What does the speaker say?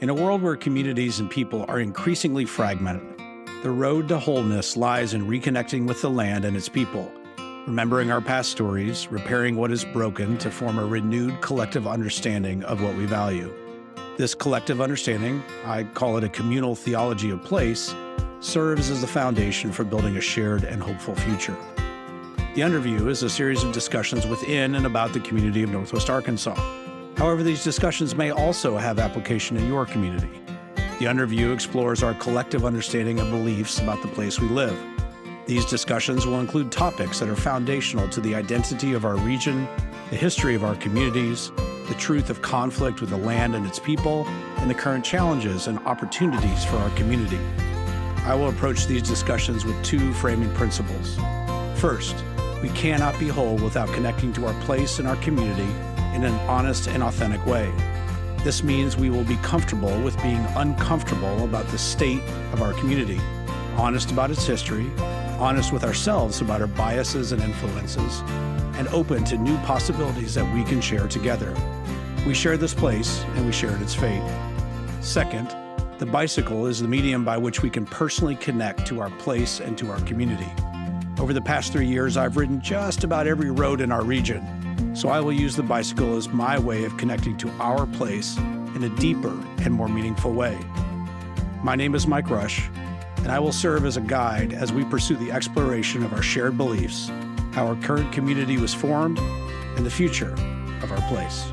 In a world where communities and people are increasingly fragmented, the road to wholeness lies in reconnecting with the land and its people, remembering our past stories, repairing what is broken to form a renewed collective understanding of what we value. This collective understanding, I call it a communal theology of place, serves as the foundation for building a shared and hopeful future. The Underview is a series of discussions within and about the community of Northwest Arkansas. However, these discussions may also have application in your community. The Underview explores our collective understanding and beliefs about the place we live. These discussions will include topics that are foundational to the identity of our region, the history of our communities, the truth of conflict with the land and its people, and the current challenges and opportunities for our community. I will approach these discussions with two framing principles. First, we cannot be whole without connecting to our place in our community in an honest and authentic way. This means we will be comfortable with being uncomfortable about the state of our community, honest about its history, honest with ourselves about our biases and influences, and open to new possibilities that we can share together. We share this place and we share its fate. Second, the bicycle is the medium by which we can personally connect to our place and to our community. Over the past three years, I've ridden just about every road in our region, so I will use the bicycle as my way of connecting to our place in a deeper and more meaningful way. My name is Mike Rusch, and I will serve as a guide as we pursue the exploration of our shared beliefs, how our current community was formed, and the future of our place.